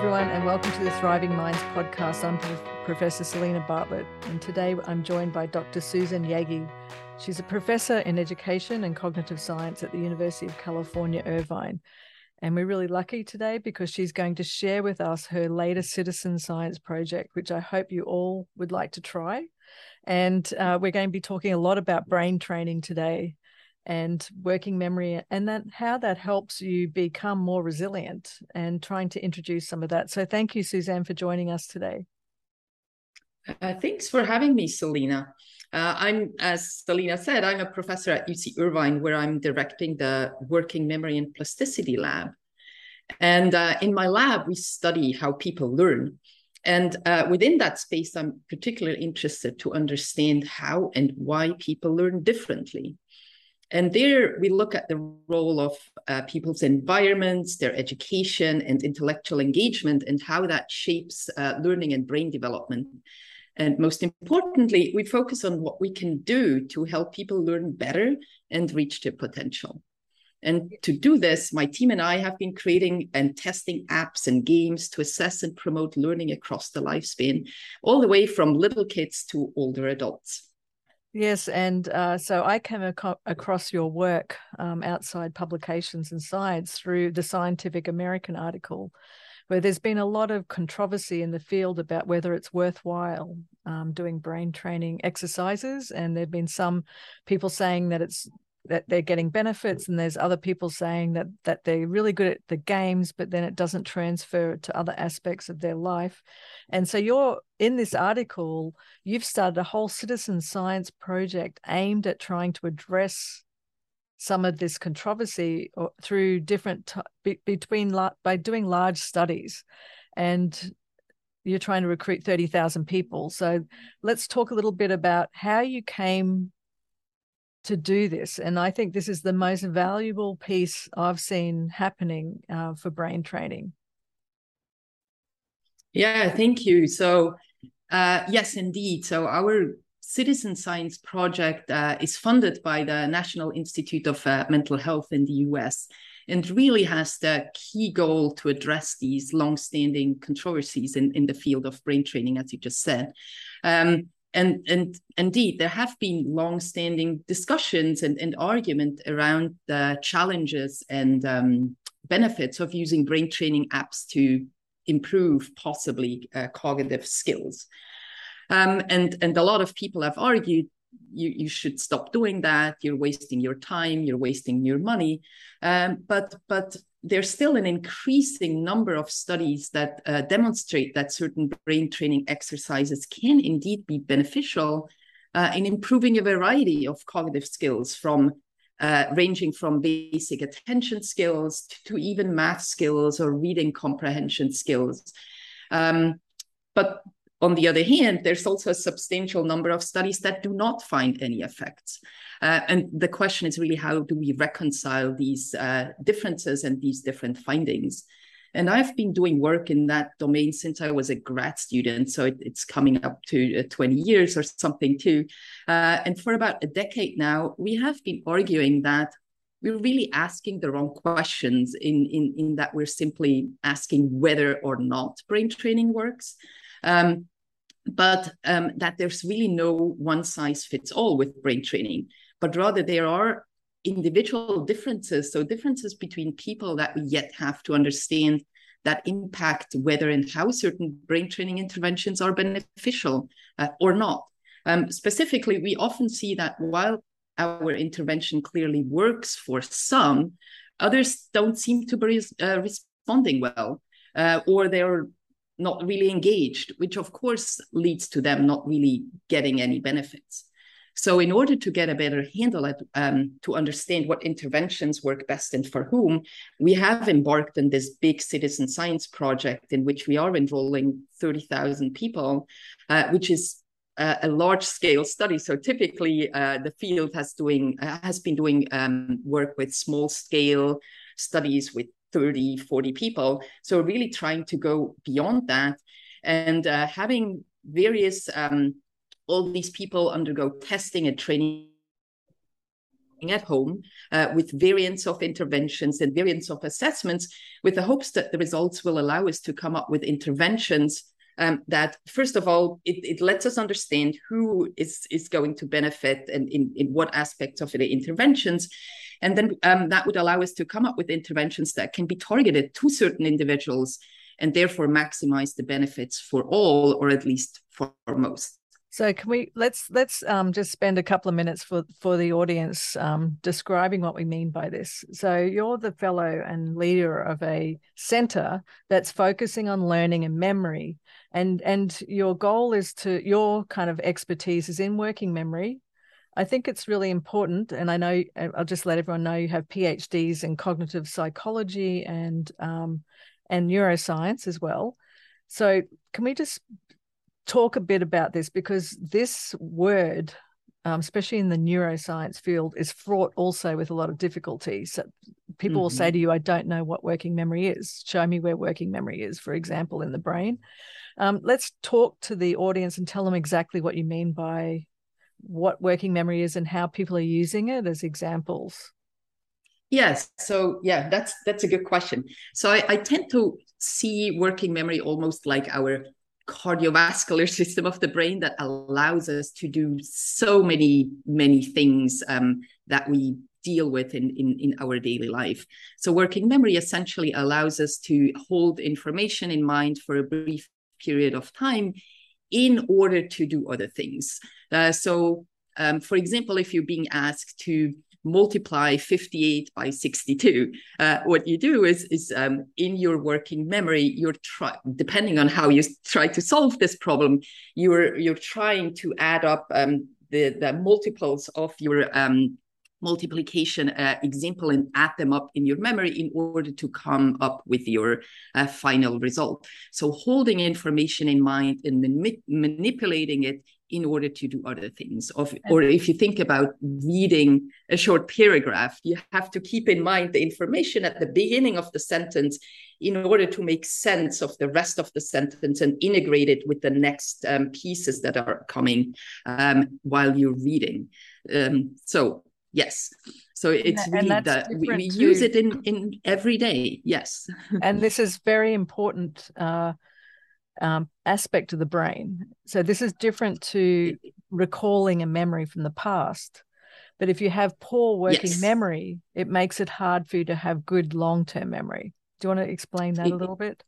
everyone, and welcome to the Thriving Minds podcast. I'm Professor Selena Bartlett, and today I'm joined by Dr. Susan Jaeggi. She's a professor in education and cognitive science at the University of California, Irvine. And we're really lucky today because she's going to share with us her latest citizen science project, which I hope you all would like to try. And uh, we're going to be talking a lot about brain training today and working memory and that how that helps you become more resilient and trying to introduce some of that. So thank you suzanne for joining us today. Uh, thanks for having me selena uh, i'm as selena said i'm a professor at uc irvine where i'm directing the working memory and plasticity lab. And uh, in my lab we study how people learn. And uh, within that space i'm particularly interested to understand how and why people learn differently and there we look at the role of uh, people's environments, their education, and intellectual engagement, and how that shapes uh, learning and brain development. And most importantly, we focus on what we can do to help people learn better and reach their potential. And to do this, my team and I have been creating and testing apps and games to assess and promote learning across the lifespan, all the way from little kids to older adults. Yes, and uh, so I came ac- across your work um, outside publications and science through the Scientific American article, where there's been a lot of controversy in the field about whether it's worthwhile um, doing brain training exercises, and there've been some people saying that it's that they're getting benefits and there's other people saying that that they're really good at the games but then it doesn't transfer to other aspects of their life. And so you're in this article you've started a whole citizen science project aimed at trying to address some of this controversy uh, through different t- between by doing large studies. And you're trying to recruit 30,000 people. So let's talk a little bit about how you came to do this. And I think this is the most valuable piece I've seen happening uh, for brain training. Yeah, thank you. So, uh, yes, indeed. So, our citizen science project uh, is funded by the National Institute of uh, Mental Health in the US and really has the key goal to address these long-standing controversies in, in the field of brain training, as you just said. Um, and and indeed there have been long-standing discussions and, and argument around the challenges and um, benefits of using brain training apps to improve possibly uh, cognitive skills. Um, and and a lot of people have argued you, you should stop doing that. You're wasting your time. You're wasting your money. Um, but but there's still an increasing number of studies that uh, demonstrate that certain brain training exercises can indeed be beneficial uh, in improving a variety of cognitive skills from uh, ranging from basic attention skills to, to, even math skills or reading comprehension skills. Um, but on the other hand, there's also a substantial number of studies that do not find any effects. Uh, and the question is really how do we reconcile these uh, differences and these different findings? And I've been doing work in that domain since I was a grad student. So it, it's coming up to uh, 20 years or something too. Uh, and for about a decade now, we have been arguing that we're really asking the wrong questions in, in, in that we're simply asking whether or not brain training works. Um, but um, that there's really no one size fits all with brain training, but rather there are individual differences. So, differences between people that we yet have to understand that impact whether and how certain brain training interventions are beneficial uh, or not. Um, specifically, we often see that while our intervention clearly works for some, others don't seem to be uh, responding well, uh, or they're not really engaged, which of course leads to them not really getting any benefits. So, in order to get a better handle at, um, to understand what interventions work best and for whom, we have embarked on this big citizen science project in which we are enrolling 30,000 people, uh, which is uh, a large scale study. So typically, uh, the field has doing uh, has been doing um, work with small scale studies with 30, 40 people. So really trying to go beyond that and uh, having various, um, all these people undergo testing and training at home uh, with variants of interventions and variants of assessments with the hopes that the results will allow us to come up with interventions um, that first of all it, it, lets us understand who is is going to benefit and in, in what aspects of the interventions. And then um, that would allow us to come up with interventions that can be targeted to certain individuals and therefore maximize the benefits for all or at least for most so can we let's let's um, just spend a couple of minutes for for the audience um, describing what we mean by this. So you're the fellow and leader of a center that's focusing on learning and memory, and and your goal is to your kind of expertise is in working memory. I think it's really important, and I know I'll just let everyone know you have PhDs in cognitive psychology and um, and neuroscience as well. So can we just talk a bit about this because this word, um, especially in the neuroscience field, is fraught also with a lot of difficulties. So people mm-hmm. will say mm-hmm. to you, I don't know what working memory is. Show me where working memory is, for example, in the brain. Um, let's talk to the audience and tell them exactly what you mean by what working memory is and how people are using it as examples. Yes. So yeah, that's that's a good question. So I, I tend to see working memory almost like our cardiovascular system of the brain that allows us to do so many many things um, that we deal with in, in in our daily life. So working memory essentially allows us to hold information in mind for a brief period of time in order to do other things. Uh, so um, for example if you're being asked to multiply 58 by 62. Uh, what you do is, is um, in your working memory, you're try- depending on how you try to solve this problem, you're you're trying to add up um, the the multiples of your um, multiplication uh, example and add them up in your memory in order to come up with your uh, final result. So holding information in mind and manipulating it in order to do other things. Of, or if you think about reading a short paragraph, you have to keep in mind the information at the beginning of the sentence in order to make sense of the rest of the sentence and integrate it with the next um, pieces that are coming um, while you're reading. Um, so yes. So it's and really that we, we use it in in every day. Yes. and this is very important uh, um, aspect of the brain. So this is different to recalling a memory from the past. But if you have poor working yes. memory, it makes it hard for you to have good long term memory. Do you want to explain that a little bit?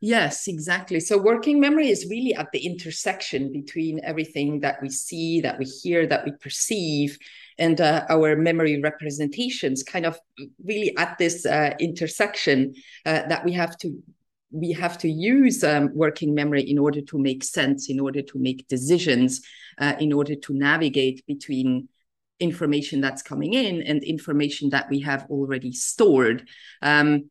Yes, exactly. So working memory is really at the intersection between everything that we see, that we hear, that we perceive, and uh, our memory representations, kind of really at this uh, intersection uh, that we have to we have to use um, working memory in order to make sense, in order to make decisions, uh, in order to navigate between information that's coming in and information that we have already stored, um,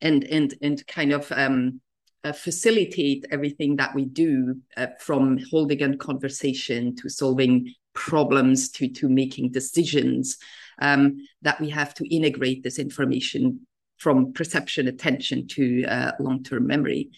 and and and kind of um, uh, facilitate everything that we do uh, from holding a conversation to solving problems to to making decisions. Um, that we have to integrate this information from perception attention to uh, long-term memory.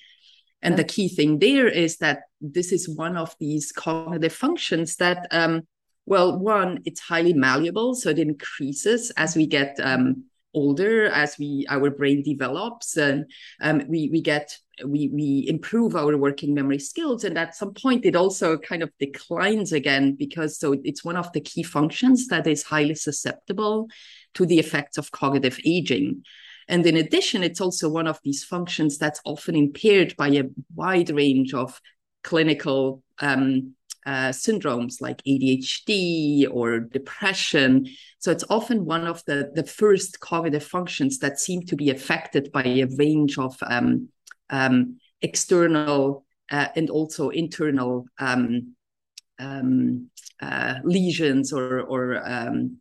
And the key thing there is that this is one of these cognitive functions that um, well one it's highly malleable so it increases as we get um, older as we our brain develops and um, we we get we we improve our working memory skills. And at some point it also kind of declines again because so it's one of the key functions that is highly susceptible to the effects of cognitive aging and in addition, it's also one of these functions that's often impaired by a wide range of clinical um, uh, syndromes like ADHD or depression. So it's often one of the, the first cognitive functions that seem to be affected by a range of um, um, external uh, and also internal um, um, uh, lesions or, or um,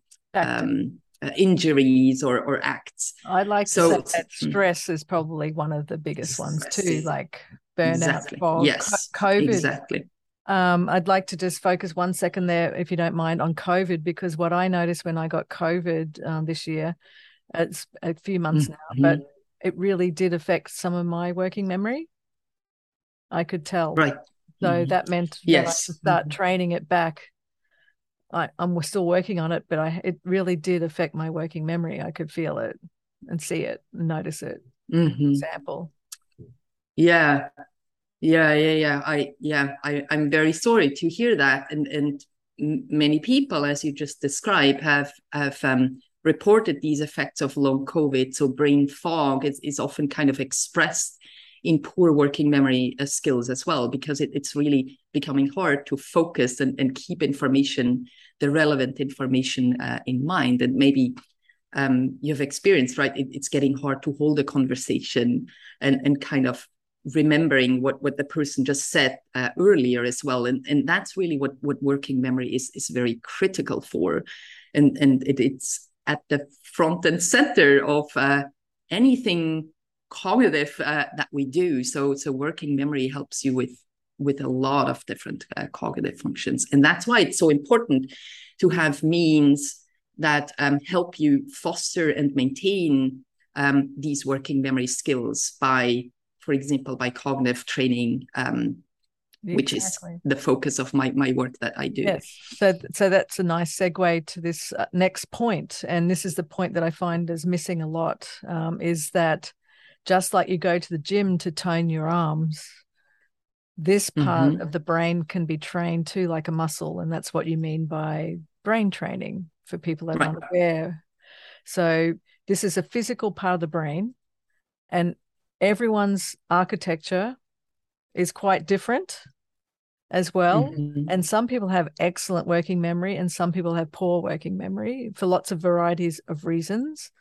uh, injuries or, or acts. I'd like so, to say that mm. stress is probably one of the biggest ones too, like burnout, exactly. fog, yes, COVID. Exactly. Um, I'd like to just focus one second there, if you don't mind, on COVID, because what I noticed when I got COVID um, this year, it's a few months mm-hmm. now, but it really did affect some of my working memory. I could tell. Right. So mm-hmm. that meant yes. that I start mm-hmm. training it back I, I'm still working on it, but I it really did affect my working memory. I could feel it and see it, and notice it. Mhm. Example. Yeah, yeah, yeah, yeah. I yeah, I I'm very sorry to hear that, and and many people, as you just described, have have um, reported these effects of long COVID. So brain fog is is often kind of expressed in poor working memory uh, skills as well, because it, it's really becoming hard to focus and, and keep information, the relevant information uh, in mind, and maybe. Um, you've experienced right it, it's getting hard to hold a conversation and and kind of remembering what what the person just said uh, earlier as well. And and that's really what what working memory is is very critical for. And and it, it's at the front and center of uh, anything cognitive uh, that we do. So so working memory helps you with with a lot of different uh, cognitive functions and that's why it's so important to have means that um, help you foster and maintain um, these working memory skills by for example by cognitive training um, which is the focus of my my work that i do Yes. So so that's a nice segue to this uh, next point, and this is the point that I find is missing a lot. Um, is that just like you go to the gym to tone your arms, this part Mhm. of the brain can be trained too, like a muscle, and that's what you mean by brain training for people that Right. aren't aware. So this is a physical part of the brain, and everyone's architecture is quite different as well. Mhm. And some people have excellent working memory, and some people have poor working memory for lots of varieties of reasons.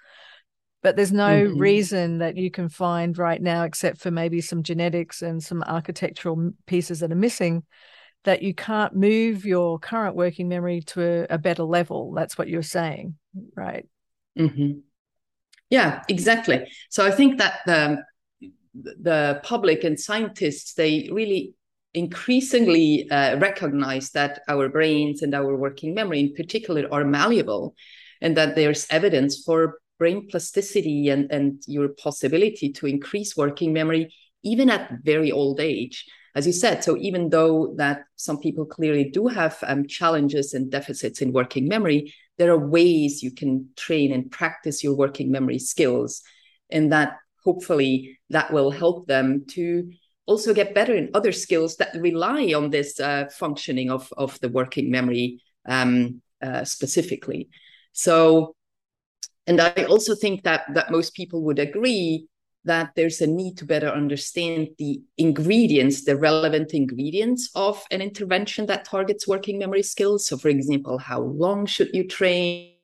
But there's no Mhm. reason that you can find right now, except for maybe some genetics and some architectural pieces that are missing, that you can't move your current working memory to a, a better level. That's what you're saying, right? mm-hmm. Yeah, exactly. So I think that the the public and scientists they really increasingly uh, recognize that our brains and our working memory, in particular, are malleable, and that there's evidence for brain plasticity and and your possibility to increase working memory even at very old age. As you said so even though that some people clearly do have um, challenges and deficits in working memory there are ways you can train and practice your working memory skills and that hopefully that will help them to also get better in other skills that rely on this uh, functioning of, of the working memory um, uh, specifically. So and i also think that that most people would agree that there's a need to better understand the ingredients, the relevant ingredients of an intervention that targets working memory skills. So, for example, how long should you train?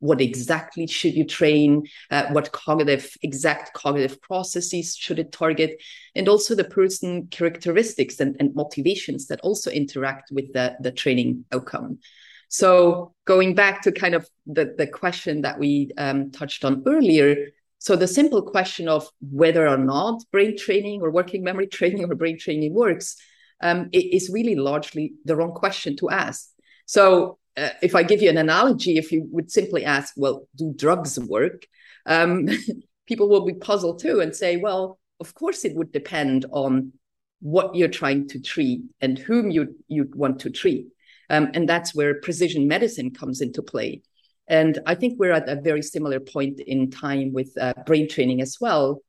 What exactly should you train? Uh, what cognitive, exact cognitive processes should it target? And also the person characteristics and, and motivations that also interact with the, the training outcome. So, going back to kind of the, the question that we um, touched on earlier, so the simple question of whether or not brain training or working memory training or brain training works um, is really largely the wrong question to ask. So uh, if I give you an analogy, if you would simply ask, well, do drugs work? Um, people will be puzzled too and say, well, of course it would depend on what you're trying to treat and whom you you want to treat. Um, and that's where precision medicine comes into play. And I think we're at a very similar point in time with uh, brain training as well.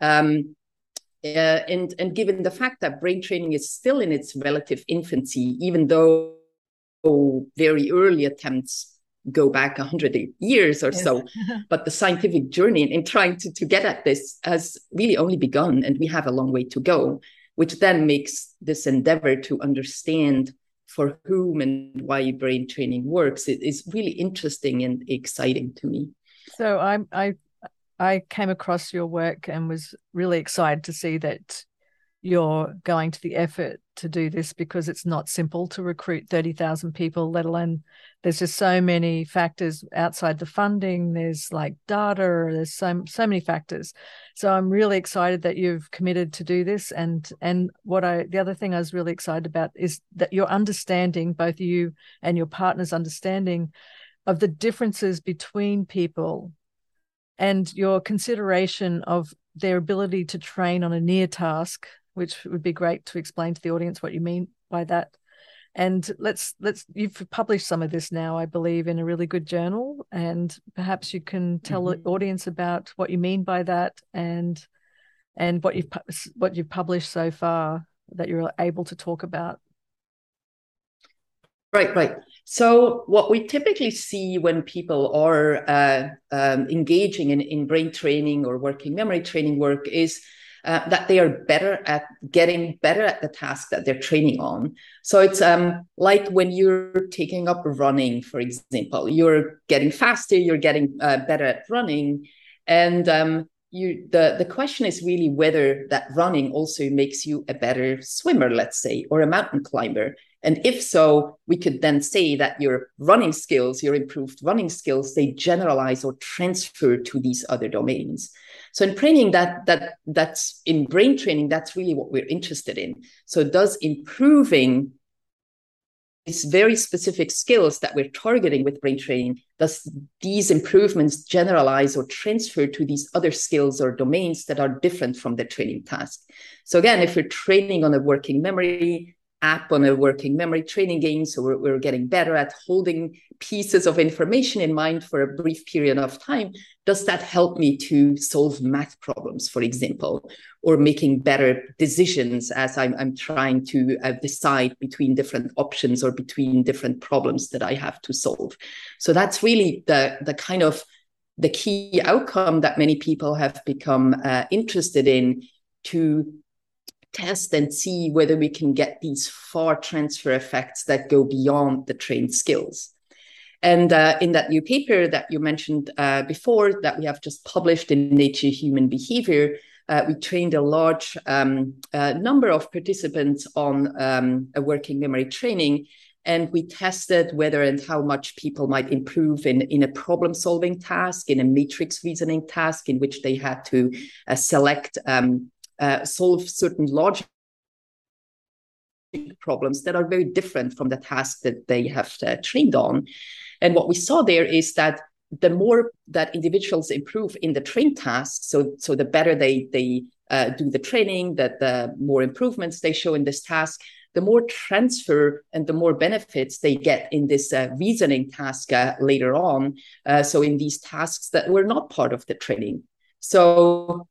Um, uh, and, and given the fact that brain training is still in its relative infancy, even though very early attempts go back 100 years or Yes. so, but the scientific journey in, in trying to, to get at this has really only begun, and we have a long way to go, which then makes this endeavor to understand for whom and why brain training works it is really interesting and exciting to me. So I I I came across your work and was really excited to see that you're going to the effort to do this because it's not simple to recruit 30,000 people, let alone there's just so many factors outside the funding. There's like data, there's so, so many factors. So I'm really excited that you've committed to do this. And, and what I, the other thing I was really excited about is that your understanding, both you and your partner's understanding of the differences between people and your consideration of their ability to train on a near task, which would be great to explain to the audience what you mean by that. and let's let's you've published some of this now i believe in a really good journal and perhaps you can tell mm-hmm. the audience about what you mean by that and and what you've what you've published so far that you're able to talk about right right so what we typically see when people are uh, um, engaging in, in brain training or working memory training work is uh, that they are better at getting better at the task that they're training on. So it's um, like when you're taking up running, for example, you're getting faster, you're getting uh, better at running, and um, you the the question is really whether that running also makes you a better swimmer, let's say, or a mountain climber. And if so, we could then say that your running skills, your improved running skills, they generalize or transfer to these other domains. So in training, that that that's in brain training, that's really what we're interested in. So does improving these very specific skills that we're targeting with brain training, does these improvements generalize or transfer to these other skills or domains that are different from the training task? So again, if we're training on a working memory, app on a working memory training game. So we're, we're getting better at holding pieces of information in mind for a brief period of time. Does that help me to solve math problems, for example, or making better decisions as I'm, I'm trying to uh, decide between different options or between different problems that I have to solve? So that's really the, the kind of the key outcome that many people have become uh, interested in to test and see whether we can get these far transfer effects that go beyond the trained skills. And uh, in that new paper that you mentioned uh, before, that we have just published in Nature Human Behavior, uh, we trained a large um, uh, number of participants on um, a working memory training. And we tested whether and how much people might improve in, in a problem solving task, in a matrix reasoning task, in which they had to uh, select um, uh, solve certain logic problems that are very different from the task that they have uh, trained on. And what we saw there is that the more that individuals improve in the trained tasks, so so the better they they uh, do the training, that the more improvements they show in this task, the more transfer and the more benefits they get in this uh, reasoning task uh, later on. Uh, so in these tasks that were not part of the training. So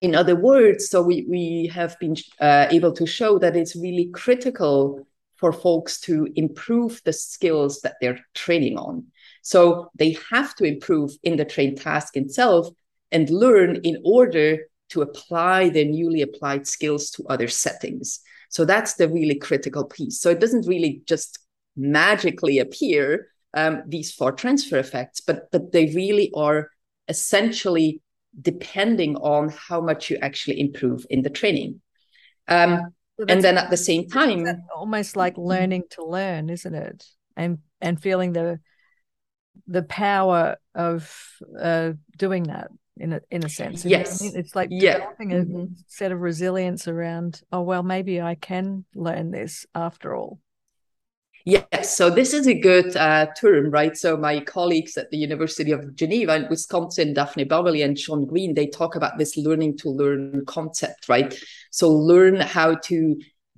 in other words, so we, we have been uh, able to show that it's really critical for folks to improve the skills that they're training on. So they have to improve in the trained task itself and learn in order to apply their newly applied skills to other settings. So that's the really critical piece. So it doesn't really just magically appear um, these far transfer effects, but but they really are essentially depending on how much you actually improve in the training. Um, so and then at the same time, almost like learning to learn, isn't it? And and feeling the the power of uh, doing that in a in a sense. Yes, I mean? it's like yeah. developing a mm-hmm. set of resilience around. Oh well, maybe I can learn this after all. Yes, so this is a good uh, term, right? So my colleagues at the University of Geneva in Wisconsin, Daphne Bavelier and Shawn Green, they talk about this learning to learn concept, right? So learn how to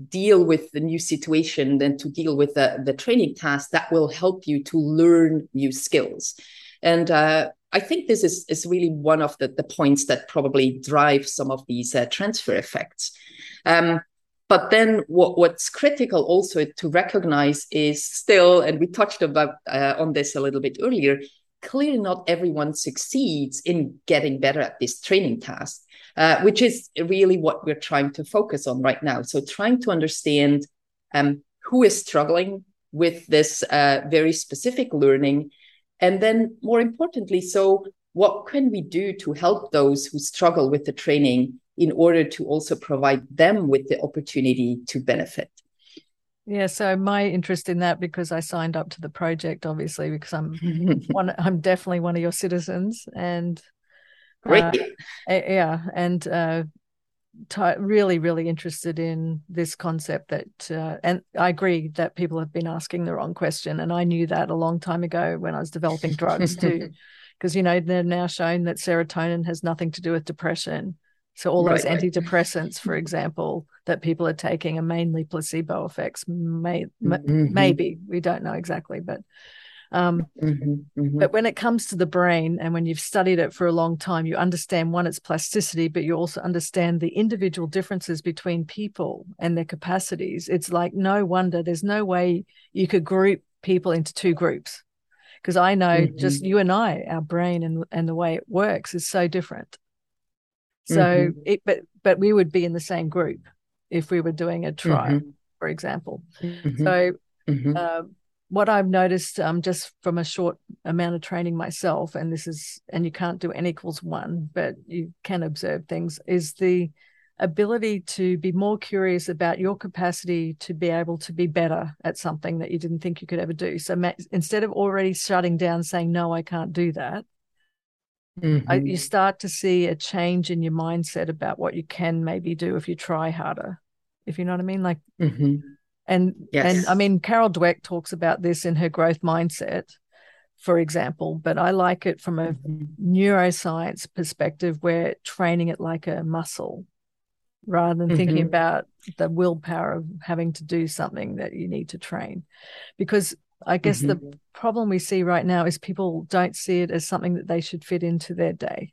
deal with the new situation and to deal with the, the training task that will help you to learn new skills. And uh, I think this is, is really one of the, the points that probably drive some of these uh, transfer effects. Um, but then what, what's critical also to recognize is still, and we touched about uh, on this a little bit earlier, clearly not everyone succeeds in getting better at this training task, uh, which is really what we're trying to focus on right now. So trying to understand um, who is struggling with this uh, very specific learning. And then more importantly, so what can we do to help those who struggle with the training in order to also provide them with the opportunity to benefit. Yeah, so my interest in that because I signed up to the project, obviously, because I'm one, I'm definitely one of your citizens, and great, uh, yeah, and uh, t- really, really interested in this concept that, uh, and I agree that people have been asking the wrong question, and I knew that a long time ago when I was developing drugs too, because you know they're now shown that serotonin has nothing to do with depression, So all those right, antidepressants, for example, that people are taking are mainly placebo effects. May, mm-hmm. Maybe we don't know exactly, but um, mm-hmm, mm-hmm. But when it comes to the brain, and when you've studied it for a long time, you understand one, its plasticity, but you also understand the individual differences between people and their capacities. It's like no wonder there's no way you could group people into two groups. Because I know mm-hmm. just you and I, our brain and, and the way it works is so different. So mm-hmm. it, but but we would be in the same group if we were doing a trial, mm-hmm. for example. So uh, what I've noticed um, just from a short amount of training myself, and this is, and you can't do n equals one, but you can observe things, is the ability to be more curious about your capacity to be able to be better at something that you didn't think you could ever do. So ma- instead of already shutting down, saying, no, I can't do that, mm-hmm. I, you start to see a change in your mindset about what you can maybe do if you try harder. If you know what I mean? Like, mm-hmm and yes. and I mean Carol Dweck talks about this in her growth mindset, for example, but I like it from a mm-hmm. neuroscience perspective where training it like a muscle rather than mm-hmm. thinking about the willpower of having to do something that you need to train. Because I guess mm-hmm. the problem we see right now is people don't see it as something that they should fit into their day,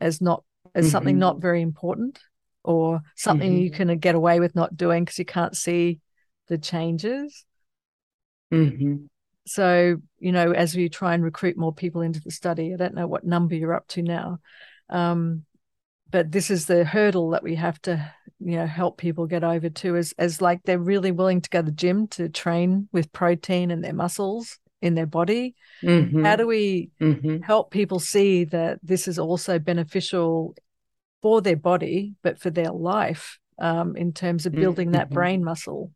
as not as something mm-hmm. not very important or something you mm-hmm. can get away with not doing because you can't see the changes. Mm-hmm. So, you know, as we try and recruit more people into the study, I don't know what number you're up to now. Um, but this is the hurdle that we have to, you know, help people get over to as as like they're really willing to go to the gym to train with protein and their muscles in their body. Mm-hmm. How do we mm-hmm. help people see that this is also beneficial for their body, but for their life um, in terms of building mm-hmm. that brain muscle?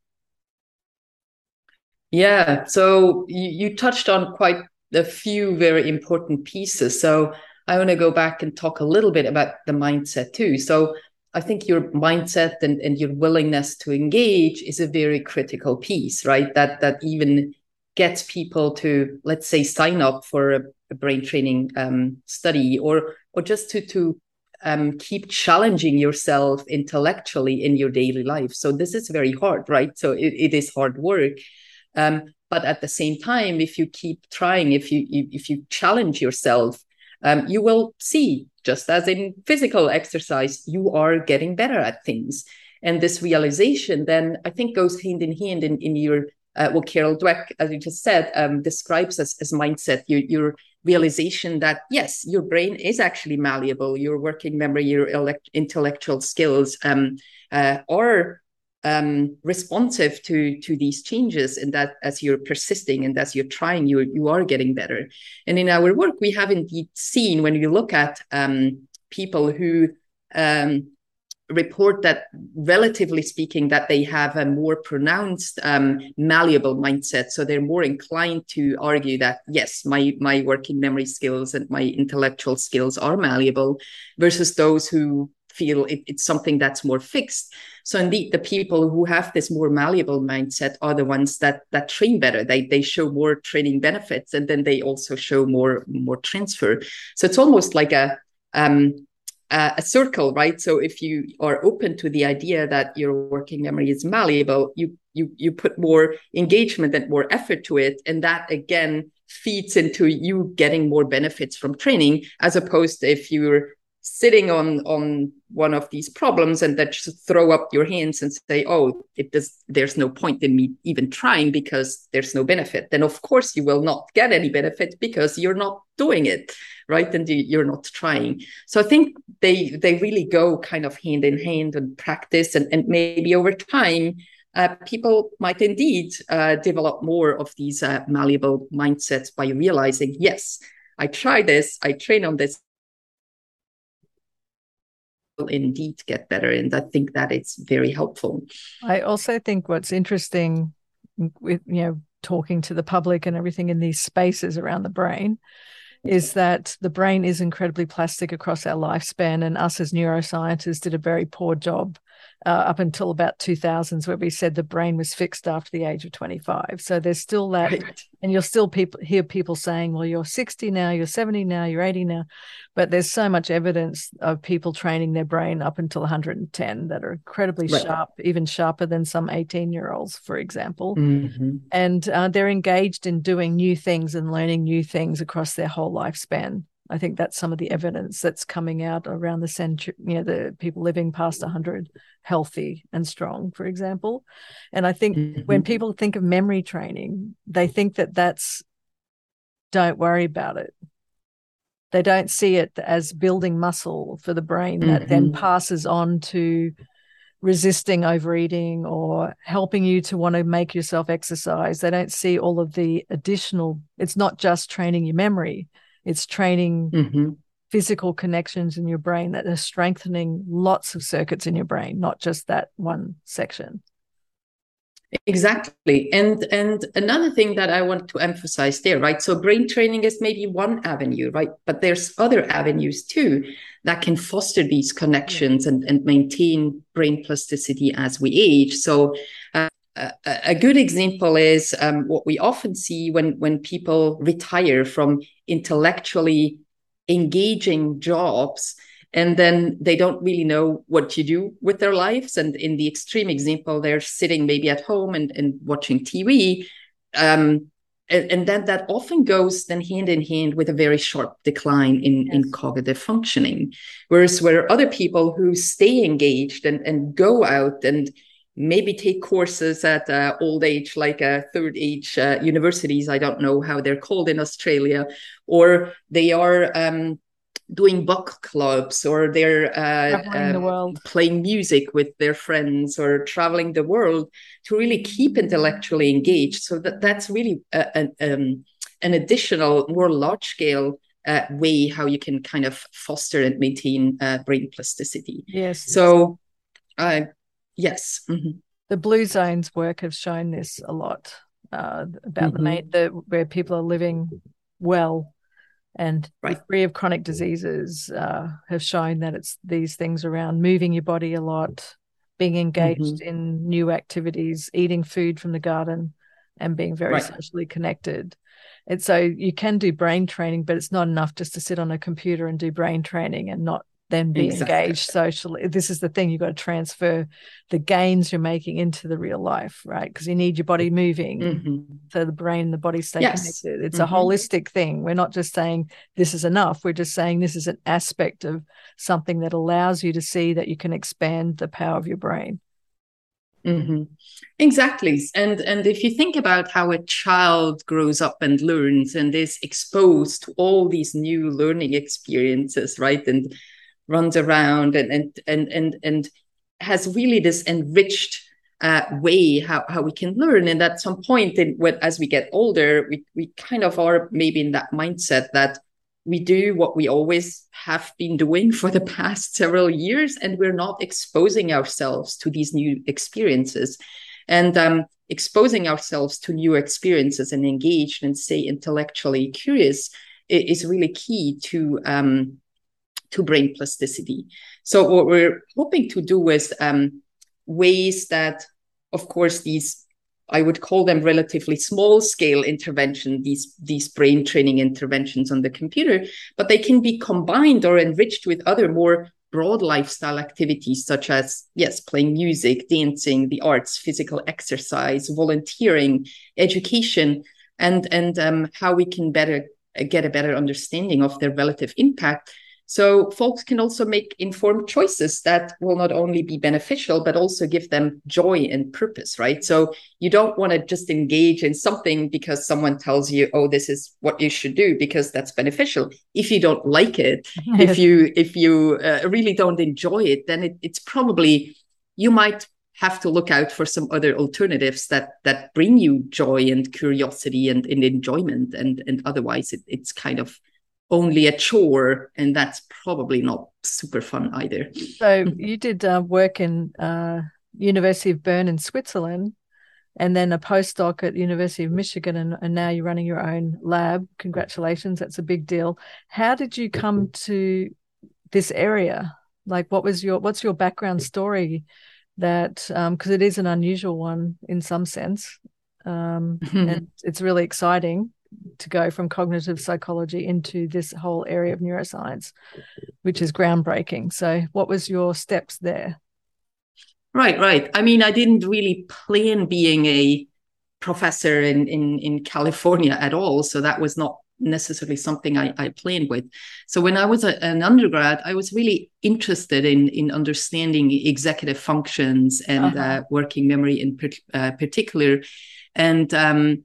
Yeah, so you, you touched on quite a few very important pieces. So I want to go back and talk a little bit about the mindset too. So I think your mindset and, and your willingness to engage is a very critical piece, right? That that even gets people to, let's say, sign up for a, a brain training um, study or or just to to um, keep challenging yourself intellectually in your daily life. So this is very hard, right? So it, it is hard work. Um, but at the same time, if you keep trying, if you if you challenge yourself, um, you will see, just as in physical exercise, you are getting better at things. And this realization then I think goes hand in hand in, in your uh, what Carol Dweck, as you just said, um, describes as, as mindset, your, your realization that yes, your brain is actually malleable, your working memory, your elect- intellectual skills um, uh, are um, responsive to to these changes and that as you're persisting and as you're trying you you are getting better. And in our work we have indeed seen when you look at um, people who um, report that relatively speaking that they have a more pronounced um, malleable mindset. So they're more inclined to argue that yes my my working memory skills and my intellectual skills are malleable versus those who feel it, it's something that's more fixed. So indeed, the people who have this more malleable mindset are the ones that that train better. They they show more training benefits, and then they also show more more transfer. So it's almost like a um, a circle, right? So if you are open to the idea that your working memory is malleable, you you you put more engagement and more effort to it, and that again feeds into you getting more benefits from training, as opposed to if you're sitting on on one of these problems and then just throw up your hands and say oh it does there's no point in me even trying because there's no benefit. Then of course you will not get any benefit because you're not doing it right? And you're not trying. So i think they they really go kind of hand in hand and practice and, and maybe over time uh, people might indeed uh, develop more of these uh, malleable mindsets by realizing yes I try this, I train on this, indeed get better. And I think that it's very helpful. I also think what's interesting with, you know, talking to the public and everything in these spaces around the brain is that the brain is incredibly plastic across our lifespan. And us as neuroscientists did a very poor job uh, up until about 2000s where we said the brain was fixed after the age of 25 so there's still that right. and you'll still people hear people saying well you're 60 now you're 70 now you're 80 now but there's so much evidence of people training their brain up until 110 that are incredibly right. sharp even sharper than some 18 year olds for example mm-hmm. and uh, they're engaged in doing new things and learning new things across their whole lifespan I think that's some of the evidence that's coming out around the century, you know, the people living past 100 healthy and strong, for example. And I think mm-hmm. when people think of memory training, they think that that's don't worry about it. They don't see it as building muscle for the brain that mm-hmm. then passes on to resisting overeating or helping you to want to make yourself exercise. They don't see all of the additional, it's not just training your memory it's training mm-hmm. physical connections in your brain that are strengthening lots of circuits in your brain, not just that one section. Exactly. And and another thing that I want to emphasize there, right? So brain training is maybe one avenue, right? But there's other avenues too that can foster these connections and, and maintain brain plasticity as we age. So uh, a, good example is um, what we often see when when people retire from intellectually engaging jobs and then they don't really know what to do with their lives and in the extreme example they're sitting maybe at home and, and watching tv um, and, and then that often goes then hand in hand with a very sharp decline in, yes. in cognitive functioning whereas where other people who stay engaged and, and go out and maybe take courses at uh, old age, like uh, third age uh, universities. I don't know how they're called in Australia, or they are um, doing book clubs, or they're uh, the um, playing music with their friends, or traveling the world to really keep intellectually engaged. So that that's really a, um, an additional, more large scale. Uh, way how you can kind of foster and maintain uh, brain plasticity. Yes. So, uh, Yes. Mm-hmm. The Blue Zones work have shown this a lot uh, about mm-hmm. the, main, the where people are living well and right. free of chronic diseases uh, have shown that it's these things around moving your body a lot, being engaged mm-hmm. in new activities, eating food from the garden, and being very right. socially connected. And so you can do brain training, but it's not enough just to sit on a computer and do brain training and not then be exactly. engaged socially. This is the thing you've got to transfer the gains you're making into the real life, right? Because you need your body moving mm-hmm. so the brain and the body stay yes. connected. It's mm-hmm. a holistic thing. We're not just saying this is enough. We're just saying this is an aspect of something that allows you to see that you can expand the power of your brain. Mm-hmm. Exactly, and and if you think about how a child grows up and learns and is exposed to all these new learning experiences, right, and runs around and and and and, and has really this enriched uh, way how, how we can learn. And at some point in, when, as we get older we, we kind of are maybe in that mindset that we do what we always have been doing for the past several years and we're not exposing ourselves to these new experiences. And um, exposing ourselves to new experiences and engaged and stay intellectually curious is really key to um, to brain plasticity. So what we're hoping to do is um, ways that, of course, these I would call them relatively small scale intervention, these, these brain training interventions on the computer, but they can be combined or enriched with other more broad lifestyle activities such as, yes, playing music, dancing, the arts, physical exercise, volunteering, education, and, and um, how we can better get a better understanding of their relative impact so folks can also make informed choices that will not only be beneficial, but also give them joy and purpose, right? So you don't want to just engage in something because someone tells you, oh, this is what you should do because that's beneficial. If you don't like it, if you if you uh, really don't enjoy it, then it, it's probably you might have to look out for some other alternatives that that bring you joy and curiosity and, and enjoyment and and otherwise it, it's kind of only a chore and that's probably not super fun either. So you did uh, work in uh, university of bern in switzerland and then a postdoc at university of michigan and, and now you're running your own lab. Congratulations. That's a big deal. How did you come to this area? Like what was your what's your background story that because um, it is an unusual one in some sense, um, mm-hmm. and it's really exciting to go from cognitive psychology into this whole area of neuroscience, which is groundbreaking. So, what was your steps there? Right, right. I mean, I didn't really plan being a professor in in in California at all, so that was not necessarily something I, I planned with. So when I was a, an undergrad, I was really interested in in understanding executive functions and uh-huh. uh, working memory in per, uh, particular, and um,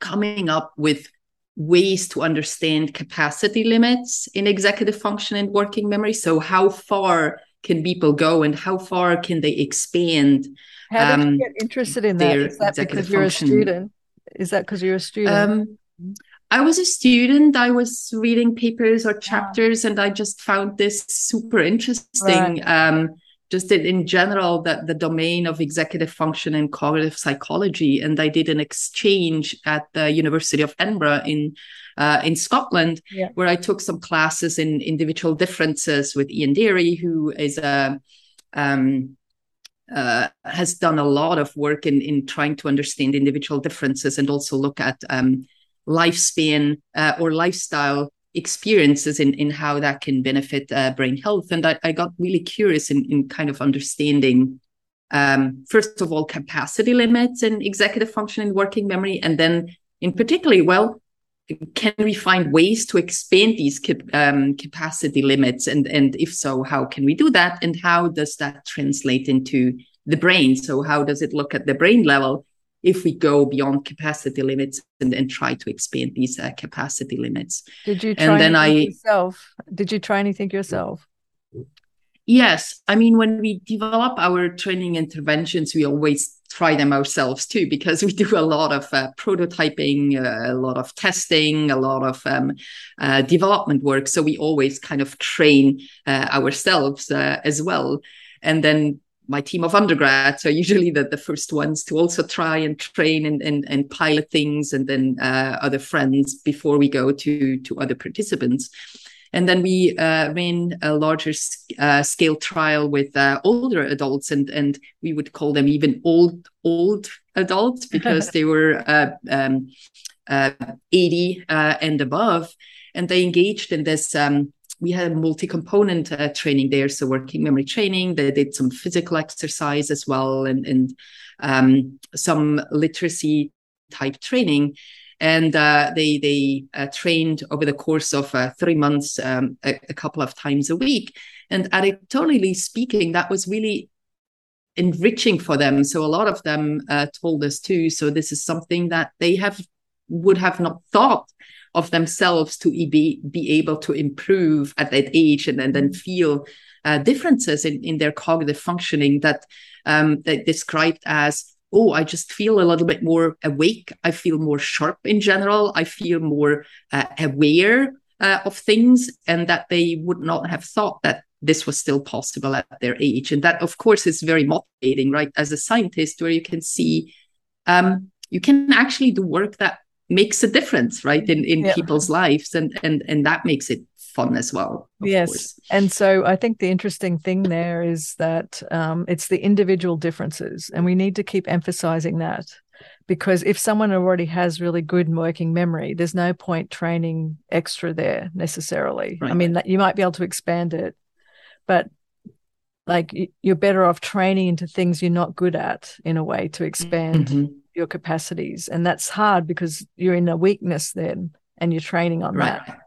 coming up with ways to understand capacity limits in executive function and working memory. So how far can people go and how far can they expand? How did um, you get interested in that? Is that because you're function? a student? Is that because you're a student? Um, I was a student. I was reading papers or chapters, and I just found this super interesting. Right. Um, just in, in general, that the domain of executive function and cognitive psychology. And I did an exchange at the University of Edinburgh in uh, in Scotland, yeah. where I took some classes in individual differences with Ian Deary, who is a um, uh, has done a lot of work in in trying to understand individual differences and also look at um, lifespan uh, or lifestyle experiences in in how that can benefit uh, brain health. And I, I, got really curious in in kind of understanding. Um, first of all, capacity limits in executive function and working memory, and then in particularly, well, can we find ways to expand these cap- um, capacity limits and and if so how can we do that and how does that translate into the brain so how does it look at the brain level if we go beyond capacity limits and, and try to expand these uh, capacity limits. Did you try and then i yourself? Did you try anything yourself? Yes. I mean when we develop our training interventions we always try them ourselves too because we do a lot of uh, prototyping uh, a lot of testing a lot of um, uh, development work. So we always kind of train uh, ourselves uh, as well. And then my team of undergrads are usually the, the first ones to also try and train and, and, and pilot things and then uh, other friends before we go to to other participants and then we uh, ran a larger uh, scale trial with uh, older adults, and and we would call them even old old adults because they were uh, um, uh, 80 uh, and above, and they engaged in this. Um, we had a multi-component training there, so working memory training. They did some physical exercise as well, and and um, some literacy type training. And uh, they they uh, trained over the course of uh, three months um, a, a, couple of times a week. And anecdotally speaking that was really enriching for them. So a lot of them uh, told us too. So this is something that they have would have not thought of themselves to be, be able to improve at that age and, and then feel uh, differences in, in their cognitive functioning that um, they described as oh, I just feel a little bit more awake. I feel more sharp in general. I feel more uh, aware uh, of things, and that they would not have thought that this was still possible at their age. And that, of course, is very motivating, right? As a scientist, where you can see um, you can actually do work that makes a difference, right, in in yeah. people's lives, and and and that makes it fun as well. Yes. Course. And so I think the interesting thing there is that um, it's the individual differences, and we need to keep emphasizing that because if someone already has really good working memory, there's no point training extra there necessarily. Right. I mean, you might be able to expand it, but like you're better off training into things you're not good at in a way to expand mm-hmm. Your capacities. And that's hard because you're in a weakness then and you're training on right. that.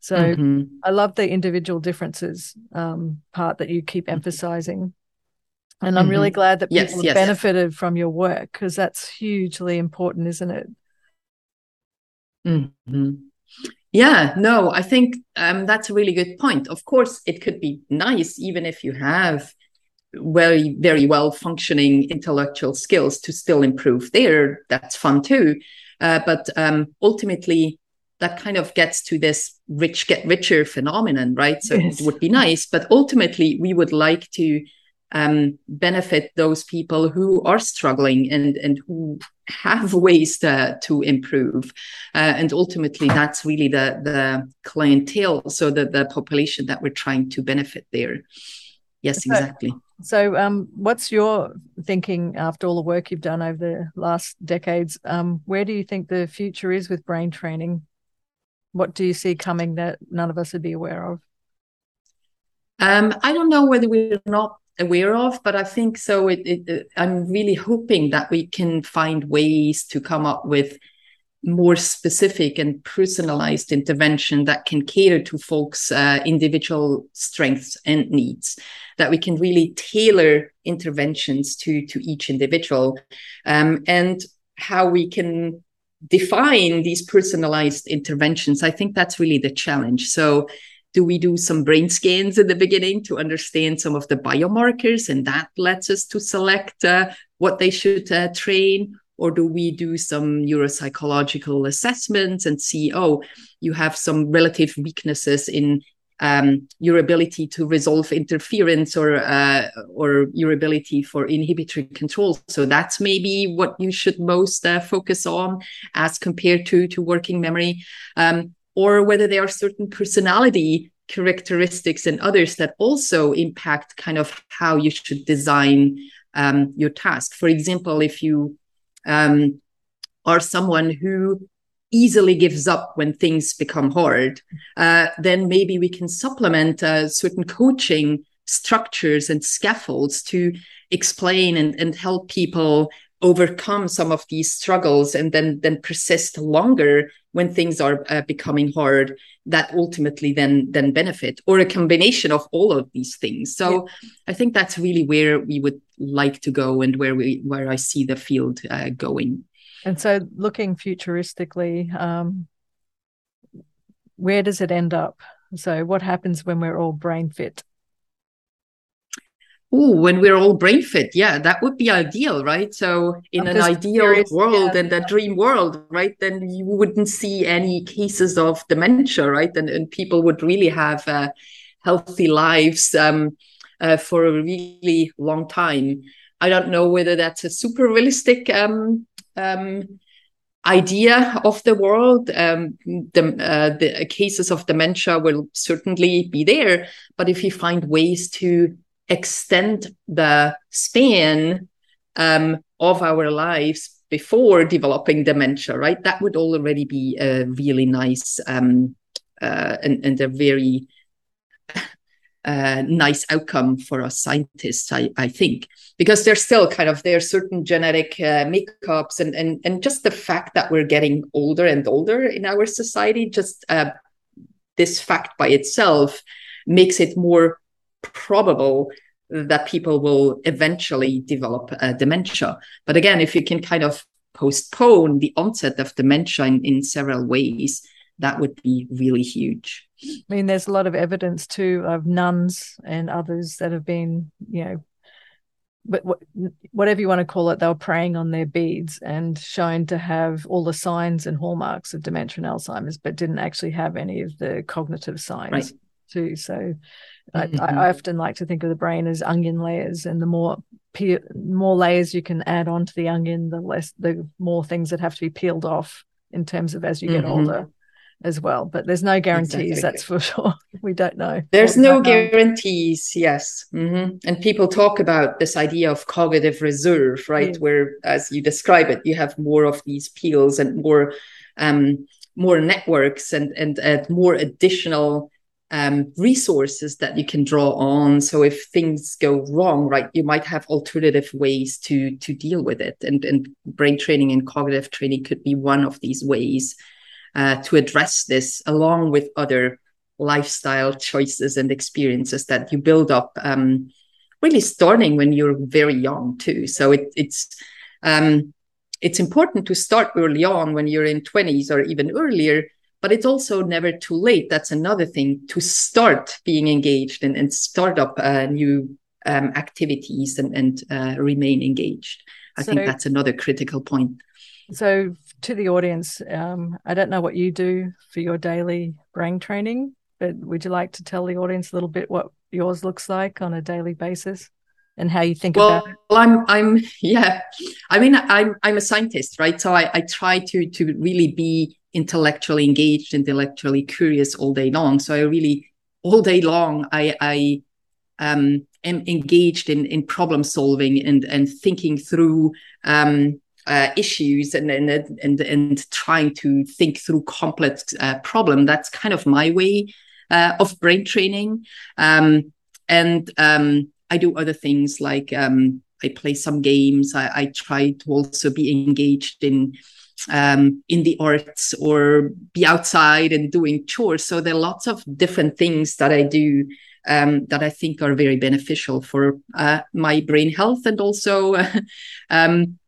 So mm-hmm. I love the individual differences um, part that you keep mm-hmm. emphasizing. And I'm mm-hmm. really glad that people yes, have yes. benefited from your work because that's hugely important, isn't it? Mm-hmm. Yeah, no, I think um, that's a really good point. Of course, it could be nice, even if you have very, very well functioning intellectual skills to still improve there. That's fun too. Uh, but um, ultimately, that kind of gets to this rich get richer phenomenon, right? So yes. it would be nice, but ultimately we would like to um, benefit those people who are struggling and and who have ways to to improve, uh, and ultimately that's really the the clientele, so the the population that we're trying to benefit there. Yes, exactly. So, um, what's your thinking after all the work you've done over the last decades? Um, where do you think the future is with brain training? What do you see coming that none of us would be aware of? Um, I don't know whether we're not aware of, but I think so. It, it, I'm really hoping that we can find ways to come up with more specific and personalized intervention that can cater to folks' uh, individual strengths and needs. That we can really tailor interventions to to each individual, um, and how we can define these personalized interventions. I think that's really the challenge. So do we do some brain scans in the beginning to understand some of the biomarkers and that lets us to select uh, what they should uh, train or do we do some neuropsychological assessments and see oh you have some relative weaknesses in um, your ability to resolve interference or uh, or your ability for inhibitory control. So that's maybe what you should most uh, focus on as compared to to working memory. Um, or whether there are certain personality characteristics and others that also impact kind of how you should design um, your task. For example, if you um, are someone who easily gives up when things become hard, uh, then maybe we can supplement uh, certain coaching structures and scaffolds to explain and, and help people overcome some of these struggles and then then persist longer when things are uh, becoming hard that ultimately then then benefit or a combination of all of these things so yeah. i think that's really where we would like to go and where we where i see the field uh, going and so looking futuristically um, where does it end up so what happens when we're all brain fit Oh, when we're all brain fit, yeah, that would be ideal, right? So, in I'm an ideal curious, world yeah. and a dream world, right, then you wouldn't see any cases of dementia, right? And, and people would really have uh, healthy lives um, uh, for a really long time. I don't know whether that's a super realistic um, um, idea of the world. Um, the, uh, the cases of dementia will certainly be there, but if you find ways to extend the span um, of our lives before developing dementia, right? That would already be a really nice um, uh, and, and, a very uh, nice outcome for us scientists, I, I, think, because there's still kind of there are certain genetic uh, makeups and, and and just the fact that we're getting older and older in our society, just uh, this fact by itself makes it more probable that people will eventually develop uh, dementia. But again, if you can kind of postpone the onset of dementia in, in several ways, that would be really huge. I mean, there's a lot of evidence too of nuns and others that have been, you know, but whatever you want to call it, they were praying on their beads and shown to have all the signs and hallmarks of dementia and Alzheimer's, but didn't actually have any of the cognitive signs right. too. So Mm-hmm. I, I, often like to think of the brain as onion layers, and the more pe- more layers you can add onto the onion, the less the more things that have to be peeled off in terms of as you get mm-hmm. older as well. But there's no guarantees, exactly. that's for sure. we don't know. There's no guarantees, yes. Mm-hmm. And people talk about this idea of cognitive reserve, right? Yeah. Where, as you describe it, you have more of these peels and more um, more networks and and, and more additional um, resources that you can draw on. So if things go wrong, right, you might have alternative ways to to deal with it. And and brain training and cognitive training could be one of these ways uh, to address this, along with other lifestyle choices and experiences that you build up. Um, really starting when you're very young too. So it, it's um, it's important to start early on when you're in 20s or even earlier but it's also never too late. That's another thing to start being engaged and, and start up uh, new um, activities and, and uh, remain engaged. I so, think that's another critical point. So, to the audience, um, I don't know what you do for your daily brain training, but would you like to tell the audience a little bit what yours looks like on a daily basis? and how you think well, about it? Well, I'm, I'm, yeah. I mean, I'm, I'm a scientist, right? So I, I try to, to really be intellectually engaged, intellectually curious all day long. So I really, all day long, I, I um, am engaged in in problem solving and and thinking through um, uh, issues and, and and and trying to think through complex uh, problem. That's kind of my way uh, of brain training. Um, and um, I do other things like um, I play some games. I, I, try to also be engaged in um, in the arts or be outside and doing chores. So there are lots of different things that I do um, that I think are very beneficial for uh, my brain health and also um,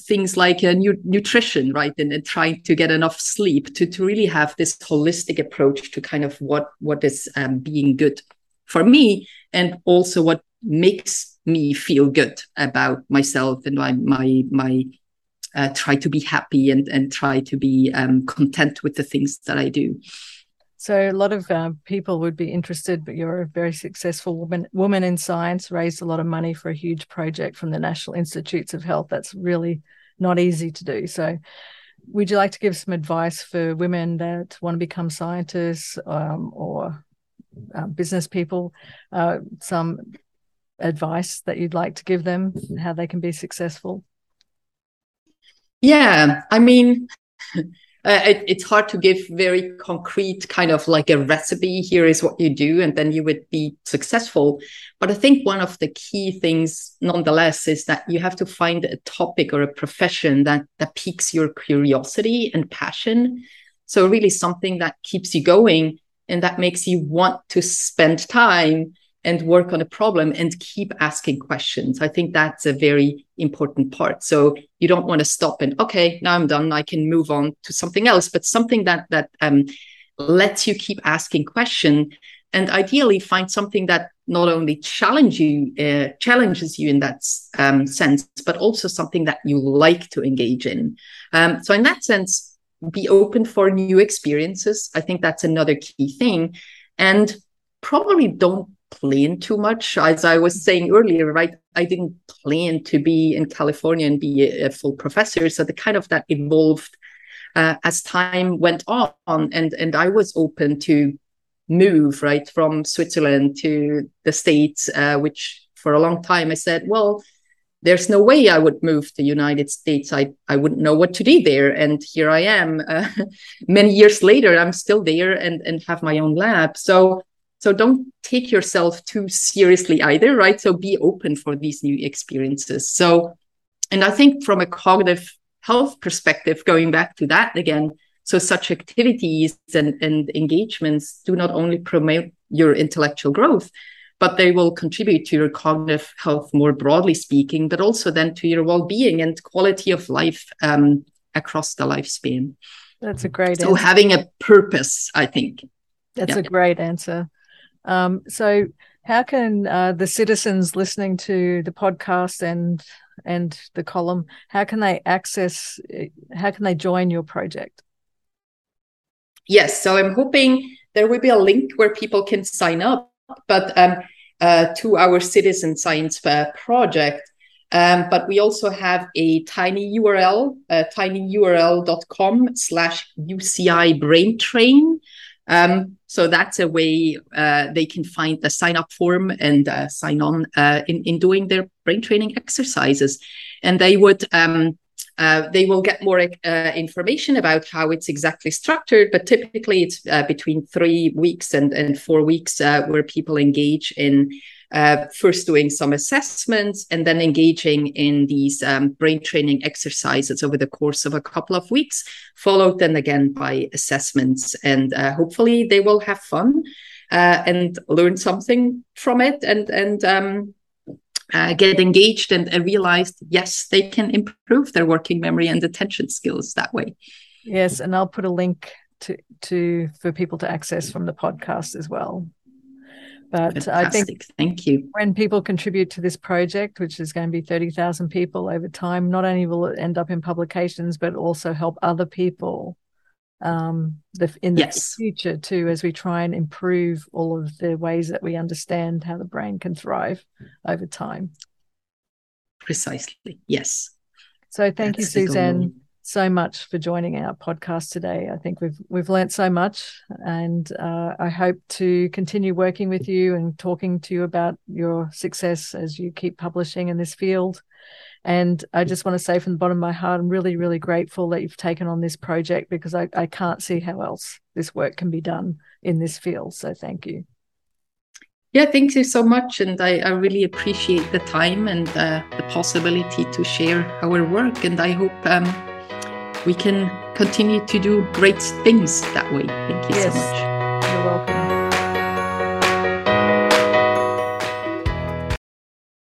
things like uh, nu- nutrition, right? And, and, trying to get enough sleep to, to really have this holistic approach to kind of what what is um, being good for me and also what makes me feel good about myself and my my my uh, try to be happy and and try to be um, content with the things that I do. So a lot of uh, people would be interested, but you're a very successful woman woman in science, raised a lot of money for a huge project from the National Institutes of Health. That's really not easy to do. So would you like to give some advice for women that want to become scientists um, or uh, business people? Uh, some advice that you'd like to give them, how they can be successful? Yeah, I mean, uh, it, it's hard to give very concrete kind of like a recipe. Here is what you do, and then you would be successful. But I think one of the key things, nonetheless, is that you have to find a topic or a profession that that piques your curiosity and passion. So really, something that keeps you going and that makes you want to spend time and work on a problem and keep asking questions. I think that's a very important part. So you don't want to stop and okay, now I'm done. I can move on to something else, but something that that um, lets you keep asking question and ideally find something that not only challenge you uh, challenges you in that um, sense, but also something that you like to engage in. Um, so in that sense, be open for new experiences. I think that's another key thing, and probably don't plan too much. As I was saying earlier, right? I didn't plan to be in California and be a, a full professor. So the kind of that evolved uh, as time went on, and and I was open to move right from Switzerland to the States, uh, which for a long time I said, well, there's no way I would move to the United States. I, I wouldn't know what to do there. And here I am. Uh, many years later, I'm still there and, and have my own lab. So so don't take yourself too seriously either, right? So be open for these new experiences. So, and I think from a cognitive health perspective, going back to that again, so such activities and, and engagements do not only promote your intellectual growth, but they will contribute to your cognitive health more broadly speaking, but also then to your well-being and quality of life um, across the lifespan. That's a great. So answer. having a purpose, I think. That's yeah. a great answer. Um, so, how can uh, the citizens listening to the podcast and and the column, how can they access? How can they join your project? Yes, so I'm hoping there will be a link where people can sign up, but um, uh, to our citizen science fair project. Um, but we also have a tiny URL, uh, tinyurl.com slash UCI brain train. Um, so that's a way uh, they can find the sign up form and uh, sign on uh, in, in doing their brain training exercises. And they would um, uh, they will get more uh, information about how it's exactly structured, but typically it's uh, between three weeks and, and four weeks where people engage in uh, first doing some assessments and then engaging in these um, brain training exercises over the course of a couple of weeks, followed then again by assessments. And uh, hopefully they will have fun uh, and learn something from it and, and, um, uh, get engaged and, and realize yes they can improve their working memory and attention skills that way yes and i'll put a link to to for people to access from the podcast as well but Fantastic. I think thank you. When people contribute to this project, which is going to be 30,000 people over time, not only will it end up in publications, but also help other people um, the, in the yes. future too, as we try and improve all of the ways that we understand how the brain can thrive over time. Precisely. Yes. So thank That's you, Susanne. So much for joining our podcast today. I think we've we've learnt so much, and uh, I hope to continue working with you and talking to you about your success as you keep publishing in this field. And I just want to say from the bottom of my heart, I'm really, really grateful that you've taken on this project because I, I can't see how else this work can be done in this field. So thank you. Yeah, thank you so much. And I, I really appreciate the time and uh, the possibility to share our work. And I hope um, we can continue to do great things that way. Thank you yes, so much. You're welcome.